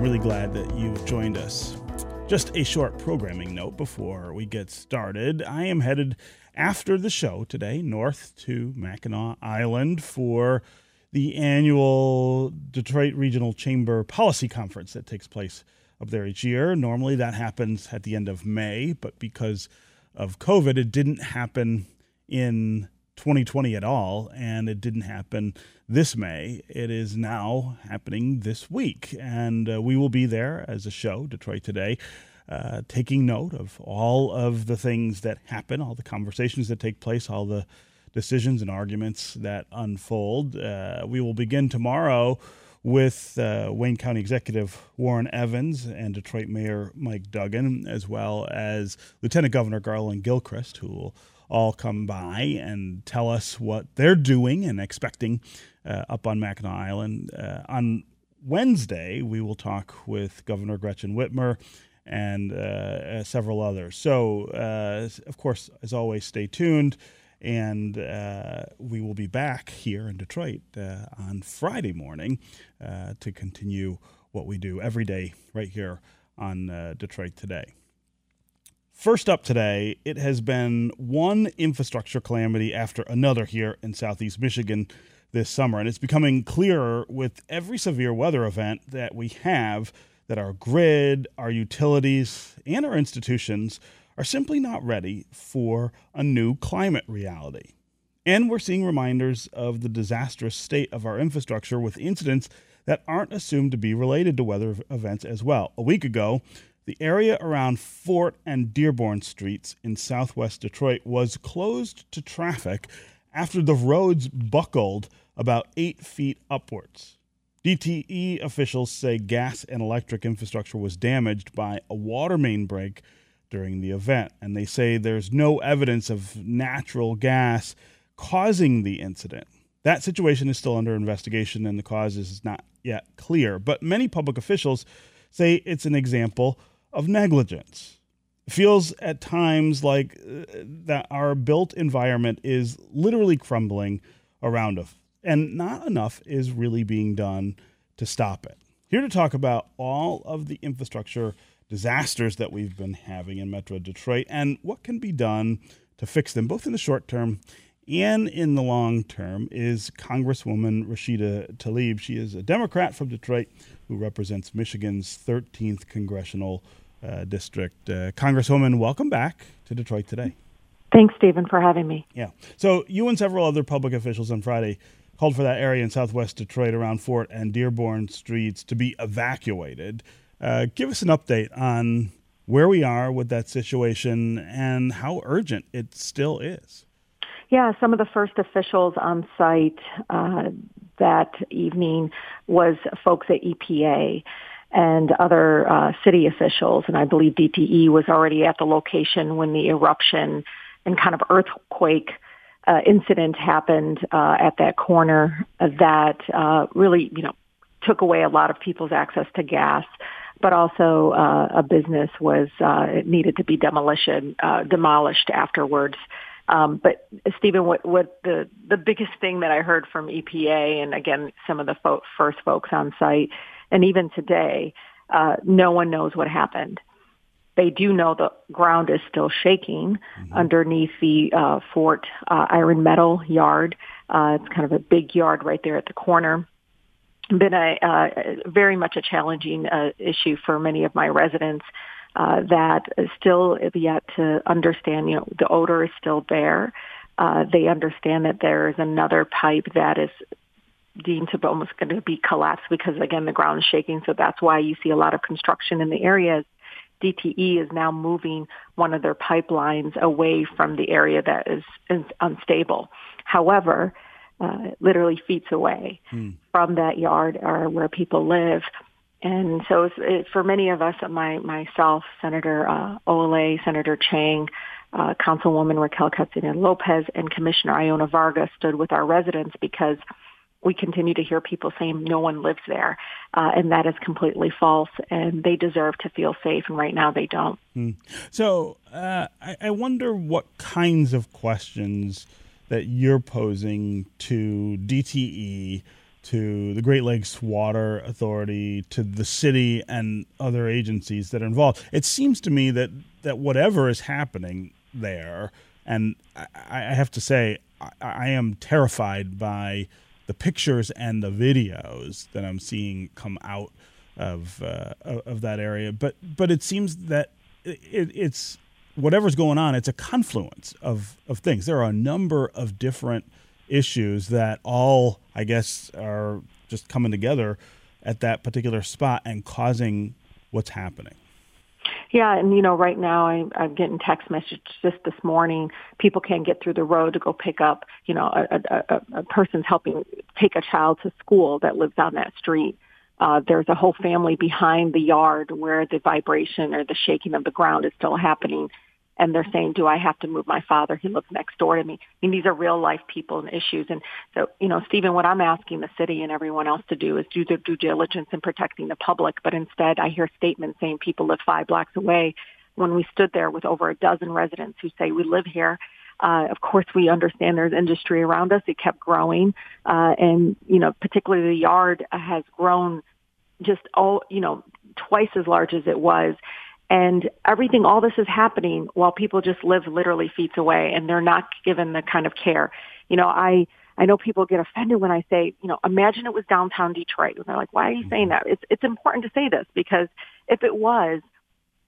really glad that you've joined us. Just a short programming note before we get started. I am headed after the show today north to Mackinac Island for the annual Detroit Regional Chamber Policy Conference that takes place up there each year. Normally that happens at the end of May, but because of COVID, it didn't happen in 2020 at all, and it didn't happen this May. It is now happening this week, and uh, we will be there as a show, Detroit Today. Uh, taking note of all of the things that happen, all the conversations that take place, all the decisions and arguments that unfold. Uh, we will begin tomorrow with uh, Wayne County Executive Warren Evans and Detroit Mayor Mike Duggan, as well as Lieutenant Governor Garlin Gilchrist, who will all come by and tell us what they're doing and expecting uh, up on Mackinac Island. Uh, on Wednesday, we will talk with Governor Gretchen Whitmer and uh, uh several others. So, uh, of course, as always, stay tuned. And uh, we will be back here in Detroit on Friday morning to continue what we do every day right here on Detroit Today. First up today, it has been one infrastructure calamity after another here in southeast Michigan this summer. And it's becoming clearer with every severe weather event that we have that our grid, our utilities, and our institutions are simply not ready for a new climate reality. And we're seeing reminders of the disastrous state of our infrastructure with incidents that aren't assumed to be related to weather events as well. A week ago, the area around Fort and Dearborn Streets in southwest Detroit was closed to traffic after the roads buckled about eight feet upwards. DTE officials say gas and electric infrastructure was damaged by a water main break during the event, and they say there's no evidence of natural gas causing the incident. That situation is still under investigation, and the cause is not yet clear. But many public officials say it's an example of negligence. It feels at times like uh, that our built environment is literally crumbling around us, and not enough is really being done to stop it. Here to talk about all of the infrastructure disasters that we've been having in Metro Detroit and what can be done to fix them, both in the short term and in the long term, is Congresswoman Rashida Tlaib. She is a Democrat from Detroit who represents Michigan's 13th congressional uh, district. Uh, Congresswoman, welcome back to Detroit today. Thanks, Stephen, for having me. Yeah. So you and several other public officials on Friday called for that area in southwest Detroit around Fort and Dearborn streets to be evacuated. Uh, give us an update on where we are with that situation and how urgent it still is. Yeah, some of the first officials on site uh, that evening was folks at EPA and other uh, city officials. And I believe DTE was already at the location when the eruption and kind of earthquake uh, incident happened uh, at that corner that uh, really, you know, took away a lot of people's access to gas. But also, uh, a business was uh, needed to be demolition uh, demolished afterwards. Um, but Stephen, what, what the the biggest thing that I heard from EPA and again some of the fo- first folks on site and even today, uh, no one knows what happened. They do know the ground is still shaking mm-hmm. underneath the uh, Fort uh, Iron Metal yard. Uh, it's kind of a big yard right there at the corner. Been a uh, very much a challenging uh, issue for many of my residents. Uh, that still yet to understand. You know, the odor is still there. Uh, they understand that there is another pipe that is deemed to be almost going to be collapsed because again the ground is shaking. So that's why you see a lot of construction in the areas. DTE is now moving one of their pipelines away from the area that is, is unstable. However, uh, literally feet away hmm. from that yard or where people live. And so it's, it, for many of us, my, myself, Senator uh, Olaleye, Senator Chang, uh, Councilwoman Raquel Castaneda Lopez, and Commissioner Ilona Varga stood with our residents because – we continue to hear people saying no one lives there, uh, and that is completely false. And they deserve to feel safe, and right now they don't. Hmm. So uh, I, I, wonder what kinds of questions that you're posing to DTE to the Great Lakes Water Authority, to the city and other agencies that are involved. It seems to me that that whatever is happening there, and I, I have to say, I, I am terrified by the pictures and the videos that I'm seeing come out of uh, of that area. But but it seems that it, it's whatever's going on. It's a confluence of of things. There are a number of different issues that all, I guess, are just coming together at that particular spot and causing what's happening. Yeah, and you know, right now I, I'm getting text messages just this morning. People can't get through the road to go pick up. You know, a, a, a person's helping take a child to school that lives on that street. Uh, there's a whole family behind the yard where the vibration or the shaking of the ground is still happening and they're saying, do I have to move my father? He lives next door to me. I mean, these are real life people and issues. And so, you know, Stephen, what I'm asking the city and everyone else to do is do their due diligence in protecting the public. But instead, I hear statements saying people live five blocks away when we stood there with over a dozen residents who say we live here. Uh, of course, we understand there's industry around us. It kept growing. Uh, and, you know, particularly the yard has grown just all, you know, twice as large as it was and everything, all this is happening while people just live literally feet away and they're not given the kind of care. You know, I, I know people get offended when I say, you know, imagine it was downtown Detroit. And they're like, why are you saying that? It's, it's important to say this because if it was,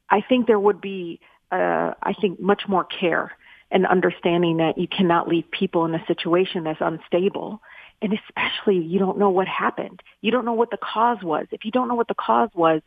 I think there would be, uh, I think much more care and understanding that you cannot leave people in a situation that's unstable. And especially you don't know what happened. You don't know what the cause was. If you don't know what the cause was,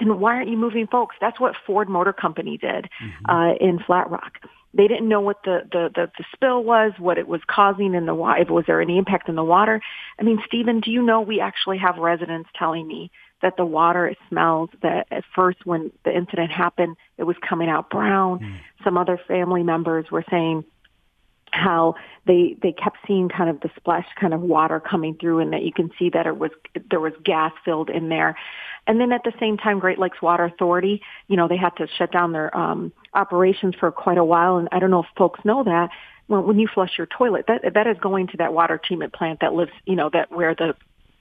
then why aren't you moving folks? That's what Ford Motor Company did mm-hmm. uh, in Flat Rock. They didn't know what the, the, the, the spill was, what it was causing in the water, was there any impact in the water. I mean, Stephen, do you know we actually have residents telling me that the water smells that at first when the incident happened, it was coming out brown. Mm. Some other family members were saying how they they kept seeing kind of the splash kind of water coming through and that you can see that it was there was gas filled in there. And then at the same time great lakes water authority you know they had to shut down their um operations for quite a while. And i don't know if folks know that when, when you flush your toilet that that is going to that water treatment plant that lives you know that where the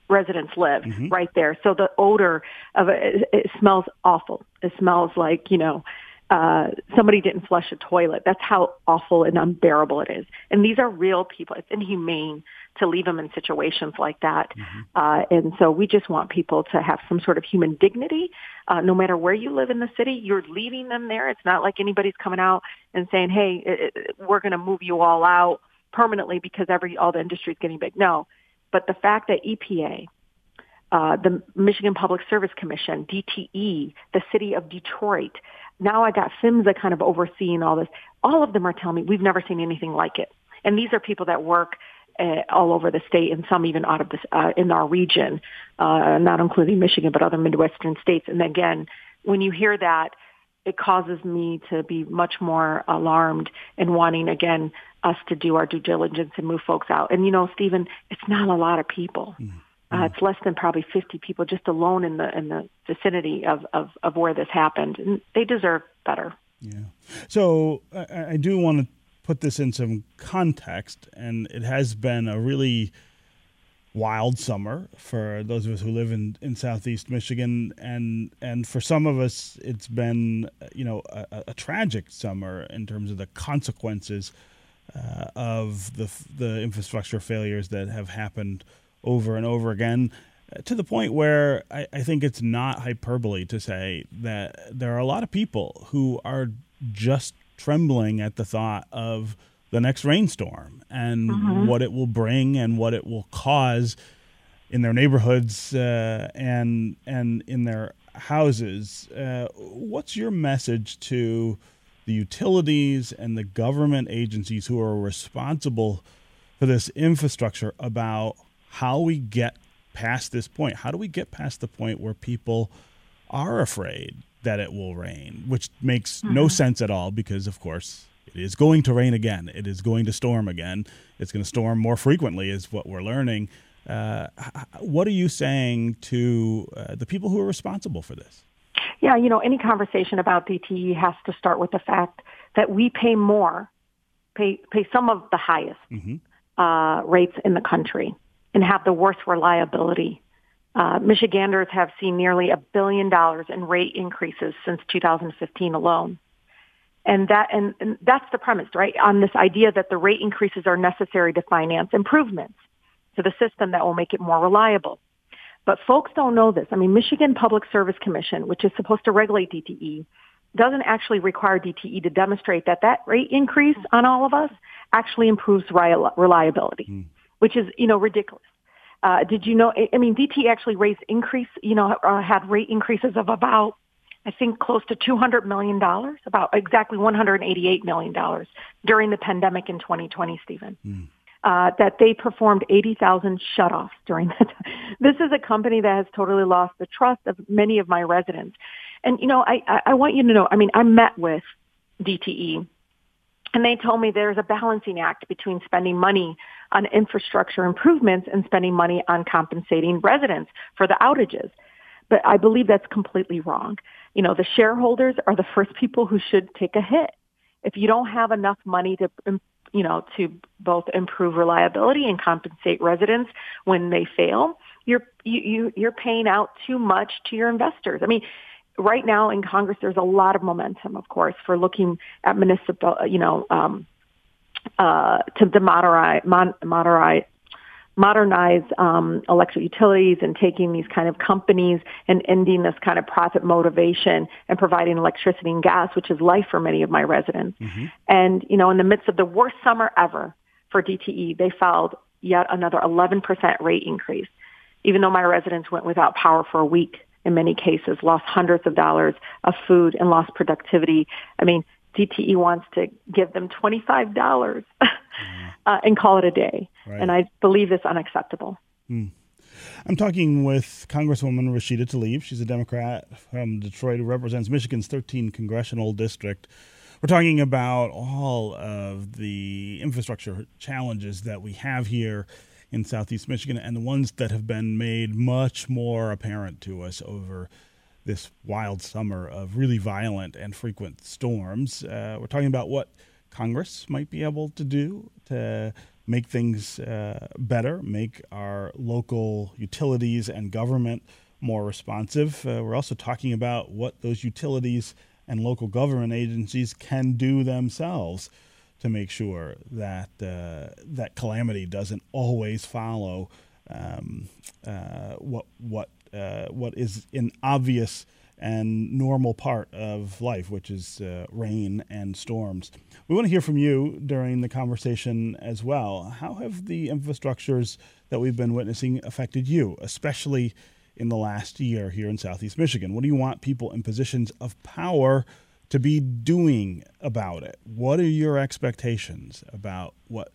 residents live mm-hmm. right there. So the odor of it, it smells awful. It smells like you know uh, somebody didn't flush a toilet. That's how awful and unbearable it is. And these are real people. It's inhumane to leave them in situations like that. Mm-hmm. Uh, and so we just want people to have some sort of human dignity. Uh, no matter where you live in the city, you're leaving them there. It's not like anybody's coming out and saying, "Hey, it, it, we're going to move you all out permanently because every all the industry is getting big." No, but the fact that EPA uh, the Michigan Public Service Commission, DTE, the city of Detroit. Now I got PHMSA kind of overseeing all this. All of them are telling me we've never seen anything like it. And these are people that work uh, all over the state and some even out of this, uh, in our region, uh, not including Michigan, but other Midwestern states. And again, when you hear that, it causes me to be much more alarmed and wanting again us to do our due diligence and move folks out. And you know, Stephen, it's not a lot of people. Mm. Uh, it's less than probably 50 people just alone in the in the vicinity of, of, of where this happened, and they deserve better. Yeah. So I, I do want to put this in some context, and it has been a really wild summer for those of us who live in, in southeast Michigan, and and for some of us, it's been you know a, a tragic summer in terms of the consequences uh, of the the infrastructure failures that have happened over and over again uh, to the point where I, I, think it's not hyperbole to say that there are a lot of people who are just trembling at the thought of the next rainstorm and mm-hmm. what it will bring and what it will cause in their neighborhoods uh, and and in their houses. Uh, what's your message to the utilities and the government agencies who are responsible for this infrastructure about how we get past this point. How do we get past the point where people are afraid that it will rain, which makes mm-hmm. no sense at all because, of course, it is going to rain again. It is going to storm again. It's going to storm more frequently, is what we're learning. Uh, what are you saying to uh, the people who are responsible for this? Yeah, you know, any conversation about DTE has to start with the fact that we pay more, pay pay some of the highest mm-hmm. uh, rates in the country and have the worst reliability. Uh, Michiganders have seen nearly a billion dollars in rate increases since 2015 alone. And that and, and that's the premise, right? On this idea that the rate increases are necessary to finance improvements to the system that will make it more reliable. But folks don't know this. I mean, Michigan Public Service Commission, which is supposed to regulate DTE, doesn't actually require DTE to demonstrate that that rate increase on all of us actually improves reliability, mm. Which is, you know, ridiculous. Uh, did you know, I mean, DTE actually raised increase, you know, uh, had rate increases of about, I think close to $200 million, about exactly $188 million during the pandemic in 2020, Stephen. Mm. Uh, that they performed 80,000 shutoffs during that time. This is a company that has totally lost the trust of many of my residents. And, you know, I, I want you to know, I mean, I met with DTE and they told me there's a balancing act between spending money on infrastructure improvements and spending money on compensating residents for the outages. But I believe that's completely wrong. You know, the shareholders are the first people who should take a hit. If you don't have enough money to, you know, to both improve reliability and compensate residents when they fail, you're you, you you're paying out too much to your investors. I mean, right now in Congress, there's a lot of momentum, of course, for looking at municipal, you know, um, uh, to, to modernize, modernize, modernize um, electric utilities and taking these kind of companies and ending this kind of profit motivation and providing electricity and gas, which is life for many of my residents. Mm-hmm. And, you know, in the midst of the worst summer ever for DTE, they filed yet another 11% rate increase, even though my residents went without power for a week in many cases, lost hundreds of dollars of food and lost productivity. I mean, DTE wants to give them $25 mm. uh, and call it a day. Right. And I believe it's unacceptable. Mm. I'm talking with Congresswoman Rashida Tlaib. She's a Democrat from Detroit who represents Michigan's 13th congressional district. We're talking about all of the infrastructure challenges that we have here in southeast Michigan and the ones that have been made much more apparent to us over this wild summer of really violent and frequent storms. Uh, we're talking about what Congress might be able to do to make things uh, better, make our local utilities and government more responsive. Uh, we're also talking about what those utilities and local government agencies can do themselves to make sure that uh, that calamity doesn't always follow um, uh, what what uh, what is an obvious and normal part of life, which is uh, rain and storms. We want to hear from you during the conversation as well. How have the infrastructures that we've been witnessing affected you, especially in the last year here in Southeast Michigan? What do you want people in positions of power? To be doing about it? What are your expectations about what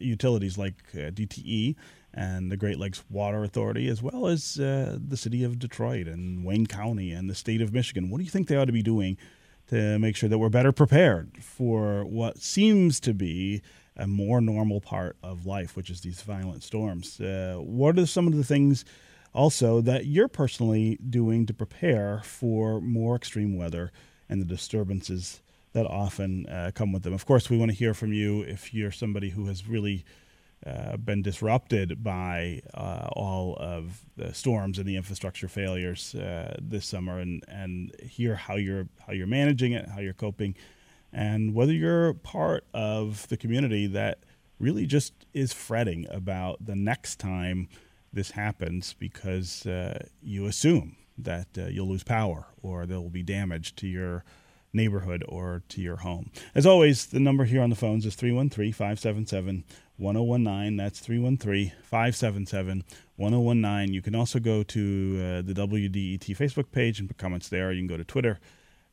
utilities like uh, DTE and the Great Lakes Water Authority, as well as uh, the city of Detroit and Wayne County and the state of Michigan, what do you think they ought to be doing to make sure that we're better prepared for what seems to be a more normal part of life, which is these violent storms? Uh, what are some of the things? Also, that you're personally doing to prepare for more extreme weather and the disturbances that often uh, come with them. Of course, we want to hear from you if you're somebody who has really uh, been disrupted by uh, all of the storms and the infrastructure failures uh, this summer, and and hear how you're how you're managing it, how you're coping, and whether you're part of the community that really just is fretting about the next time this happens because uh, you assume that uh, you'll lose power or there will be damage to your neighborhood or to your home. As always, the number here on the phones is 313 577 1019. That's 313 577 1019. You can also go to uh, the WDET Facebook page and put comments there. You can go to Twitter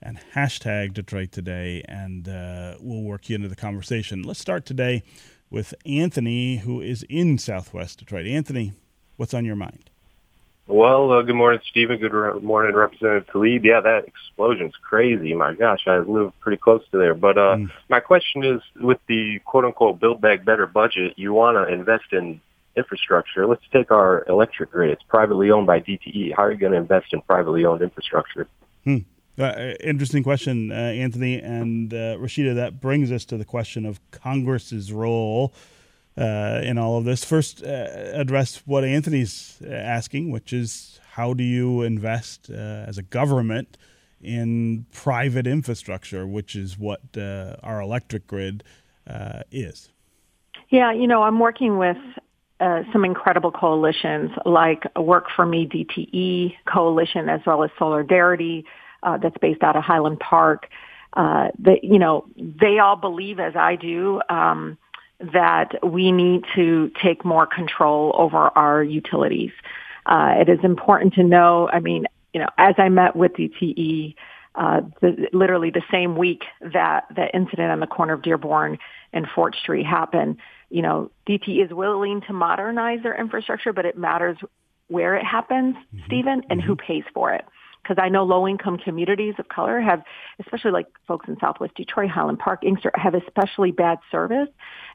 and hashtag Detroit Today, and uh, we'll work you into the conversation. Let's start today with Anthony, who is in Southwest Detroit. Anthony, what's on your mind? Well, uh, good morning, Stephen. Good morning, Representative Tlaib. Yeah, that explosion's crazy. My gosh, I live pretty close to there. But uh, mm. my question is, with the quote-unquote Build Back Better budget, you want to invest in infrastructure. Let's take our electric grid. It's privately owned by DTE. How are you going to invest in privately owned infrastructure? Hmm. Uh, interesting question, uh, Anthony and uh, Rashida. That brings us to the question of Congress's role uh, in all of this. First, uh, address what Anthony's asking, which is how do you invest uh, as a government in private infrastructure, which is what uh, our electric grid uh, is? Yeah, you know, I'm working with uh, some incredible coalitions like Work for Me DTE coalition as well as Soulardarity uh, that's based out of Highland Park. Uh, that you know they all believe as I do um, that we need to take more control over our utilities. Uh, it is important to know. I mean, you know, as I met with DTE, uh, the, literally the same week that the incident on the corner of Dearborn and Fort Street happened, you know, DTE is willing to modernize their infrastructure, but it matters where it happens, mm-hmm. Stephen, and mm-hmm. who pays for it because I know low income communities of color have, especially like folks in Southwest Detroit, Highland Park, Inkster, have especially bad service.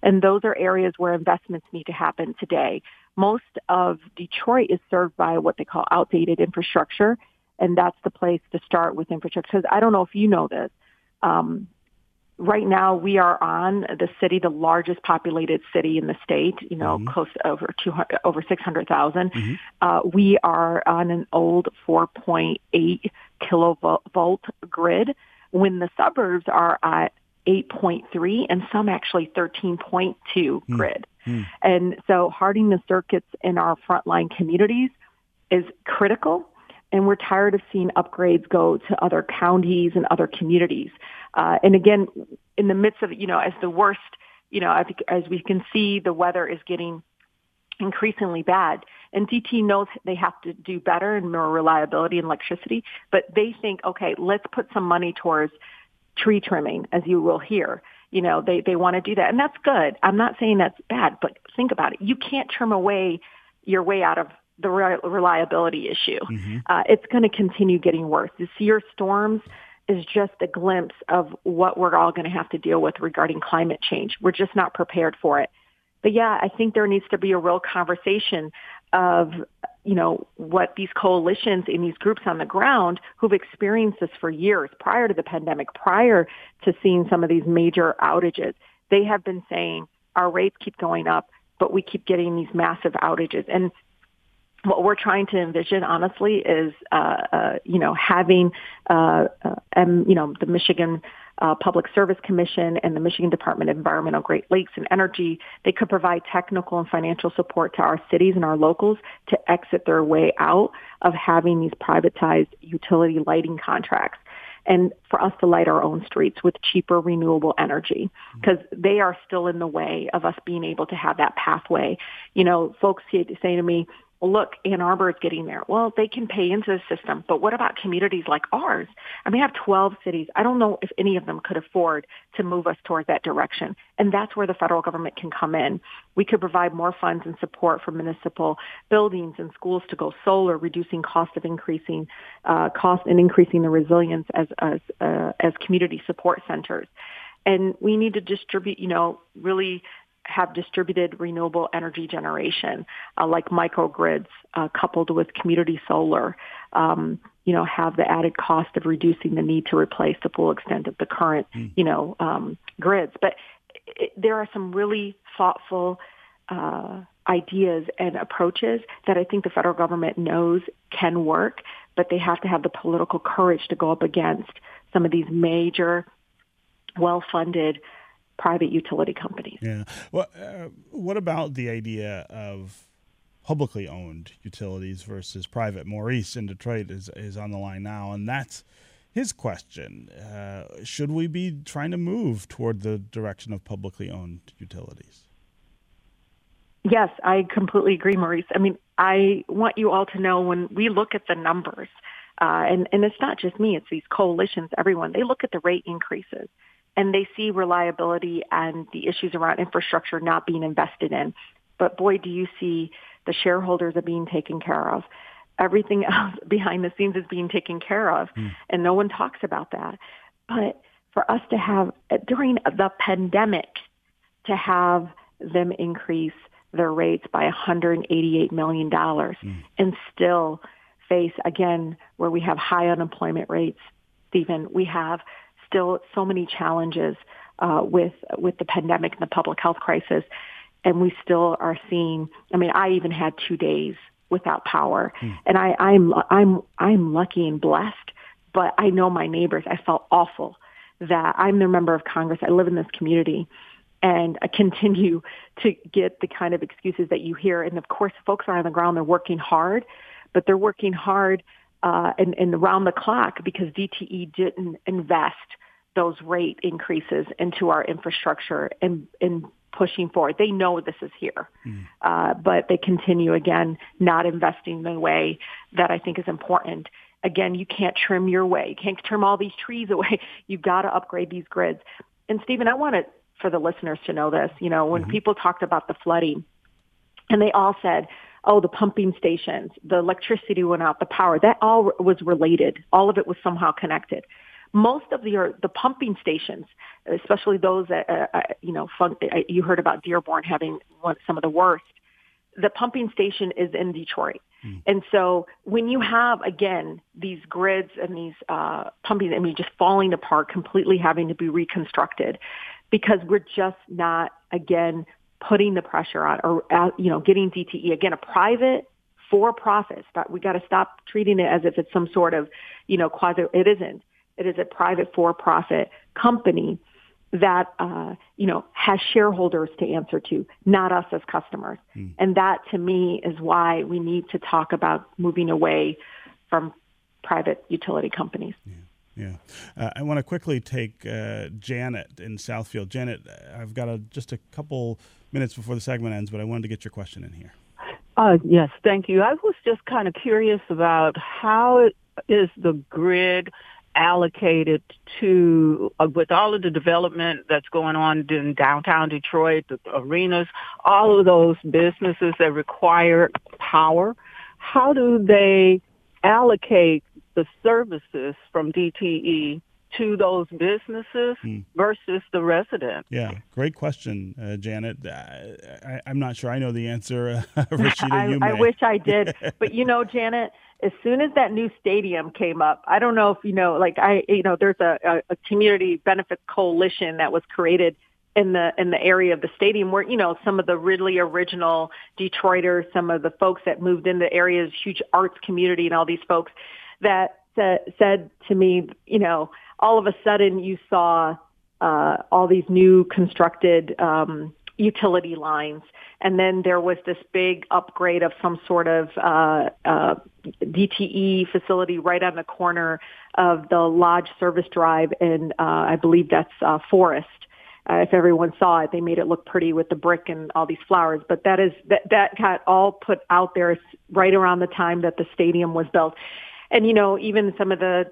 And those are areas where investments need to happen today. Most of Detroit is served by what they call outdated infrastructure. And that's the place to start with infrastructure. Because I don't know if you know this. Um, right now we are on the city, the largest populated city in the state, you know, mm-hmm. close to over 200, over 600,000. Mm-hmm. Uh, we are on an old 4.8 kilovolt grid when the suburbs are at 8.3 and some actually 13.2 mm-hmm. grid. Mm-hmm. And so hardening the circuits in our frontline communities is critical and we're tired of seeing upgrades go to other counties and other communities. Uh, and again, in the midst of, you know, as the worst, you know, as we can see, the weather is getting increasingly bad. And DT knows they have to do better and more reliability in electricity, but they think, okay, let's put some money towards tree trimming, as you will hear. You know, they, they want to do that. And that's good. I'm not saying that's bad, but think about it. You can't trim away your way out of the reliability issue. Mm-hmm. Uh, it's going to continue getting worse. The severe storms is just a glimpse of what we're all going to have to deal with regarding climate change. We're just not prepared for it. But yeah, I think there needs to be a real conversation of, you know, what these coalitions and these groups on the ground who've experienced this for years prior to the pandemic, prior to seeing some of these major outages. They have been saying our rates keep going up, but we keep getting these massive outages. And what we're trying to envision, honestly, is uh, uh, you know having uh, uh, you know the Michigan uh, Public Service Commission and the Michigan Department of Environmental Great Lakes and Energy. They could provide technical and financial support to our cities and our locals to exit their way out of having these privatized utility lighting contracts and for us to light our own streets with cheaper renewable energy because they are still in the way of us being able to have that pathway. You know, folks say to me, well, look, Ann Arbor is getting there. Well, they can pay into the system, but what about communities like ours? I mean, I have 12 cities. I don't know if any of them could afford to move us towards that direction. And that's where the federal government can come in. We could provide more funds and support for municipal buildings and schools to go solar, reducing cost of increasing uh, cost and increasing the resilience as as uh, as community support centers. And we need to distribute, you know, really have distributed renewable energy generation, uh, like microgrids, uh, coupled with community solar, um, you know, have the added cost of reducing the need to replace the full extent of the current, mm. you know, um, grids. But it, there are some really thoughtful uh, ideas and approaches that I think the federal government knows can work, but they have to have the political courage to go up against some of these major, well-funded private utility companies. Yeah. Well, uh, what about the idea of publicly owned utilities versus private? Maurice in Detroit is is on the line now, and that's his question. Uh, should we be trying to move toward the direction of publicly owned utilities? Yes, I completely agree, Maurice. I mean, I want you all to know when we look at the numbers, uh, and, and it's not just me, it's these coalitions, everyone, they look at the rate increases and they see reliability and the issues around infrastructure not being invested in. But boy, do you see the shareholders are being taken care of. Everything else behind the scenes is being taken care of, mm. and no one talks about that. But for us to have, during the pandemic, to have them increase their rates by $188 million mm. and still face, again, where we have high unemployment rates, Stephen, we have still so many challenges uh, with with the pandemic and the public health crisis. and we still are seeing. I mean, I even had two days without power, hmm. and I, I'm I'm I'm lucky and blessed. But I know my neighbors. I felt awful that I'm the member of Congress. I live in this community, and I continue to get the kind of excuses that you hear. And of course, folks are on the ground. They're working hard, but they're working hard uh, and, and around the clock because DTE didn't invest those rate increases into our infrastructure and, and pushing forward. They know this is here, mm. uh, but they continue again not investing in the way that I think is important. Again, you can't trim your way. You can't trim all these trees away. You've got to upgrade these grids. And Stephen, I want to, for the listeners to know this, you know, when mm-hmm. people talked about the flooding and they all said, oh, the pumping stations, the electricity went out, the power, that all was related. All of it was somehow connected. Most of the the pumping stations, especially those that uh, uh, you know, fun, uh, you heard about Dearborn having one, some of the worst. The pumping station is in Detroit. Mm. And so when you have, again, these grids and these uh, pumping, I mean, just falling apart, completely having to be reconstructed because we're just not, again, putting the pressure on or, uh, you know, getting DTE, again, a private for profit. We got to stop treating it as if it's some sort of, you know, quasi, it isn't. It is a private for profit company that uh, you know has shareholders to answer to, not us as customers. Mm. And that to me is why we need to talk about moving away from private utility companies. Yeah. Yeah, uh, I want to quickly take uh, Janet in Southfield. Janet, I've got a, just a couple minutes before the segment ends, but I wanted to get your question in here. Uh, yes, thank you. I was just kind of curious about how is the grid allocated to, uh, with all of the development that's going on in downtown Detroit, the arenas, all of those businesses that require power, how do they allocate the services from DTE to those businesses hmm. versus the resident? Yeah, great question, uh, Janet. Uh, I, am not sure I know the answer. Uh, Rashida, I. I wish I did. but you know, Janet, as soon as that new stadium came up, I don't know if you know, like I, you know, there's a, a, community benefits coalition that was created in the in the area of the stadium where you know some of the really original Detroiters, some of the folks that moved in the area's huge arts community, and all these folks that said, said to me, you know, all of a sudden you saw uh, all these new constructed um, utility lines. And then there was this big upgrade of some sort of uh, uh, DTE facility right on the corner of the Lodge Service Drive, and uh, I believe that's uh, Forest. Uh, if everyone saw it, they made it look pretty with the brick and all these flowers. But that is that that got all put out there right around the time that the stadium was built. And you know, even some of the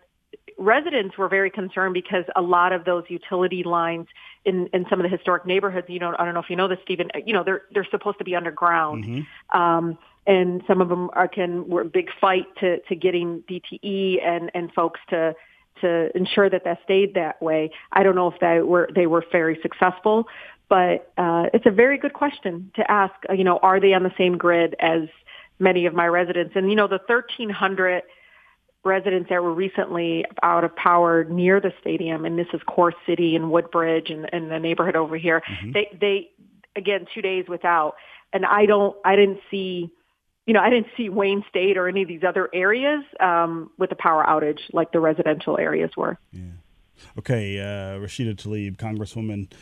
residents were very concerned because a lot of those utility lines in, in some of the historic neighborhoods, you know, I don't know if you know this, Stephen, you know, they're, they're supposed to be underground. Mm-hmm. Um, and some of them are, can, were a big fight to, to getting DTE and, and folks to, to ensure that that stayed that way. I don't know if they were, they were very successful, but, uh, it's a very good question to ask, you know, are they on the same grid as many of my residents? And, you know, the 1300 residents that were recently out of power near the stadium, and this is Core City and Woodbridge and, and the neighborhood over here. Mm-hmm. They, they, again, two days without, and I don't, I didn't see, you know, I didn't see Wayne State or any of these other areas um, with a power outage like the residential areas were. Yeah. Okay, uh, Rashida Tlaib, Congresswoman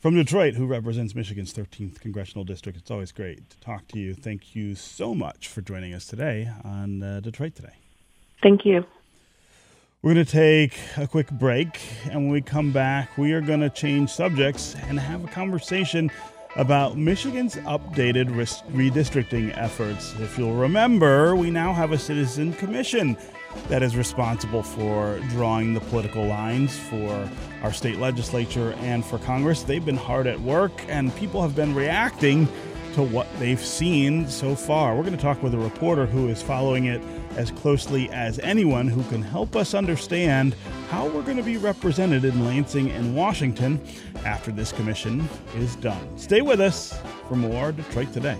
from Detroit, who represents Michigan's 13th congressional district. It's always great to talk to you. Thank you so much for joining us today on uh, Detroit Today. Thank you. We're going to take a quick break, and when we come back, we are going to change subjects and have a conversation about Michigan's updated redistricting efforts. If you'll remember, we now have a citizen commission that is responsible for drawing the political lines for our state legislature and for Congress. They've been hard at work, and people have been reacting to what they've seen so far. We're going to talk with a reporter who is following it as closely as anyone who can help us understand how we're going to be represented in Lansing and Washington after this commission is done. Stay with us for more Detroit Today.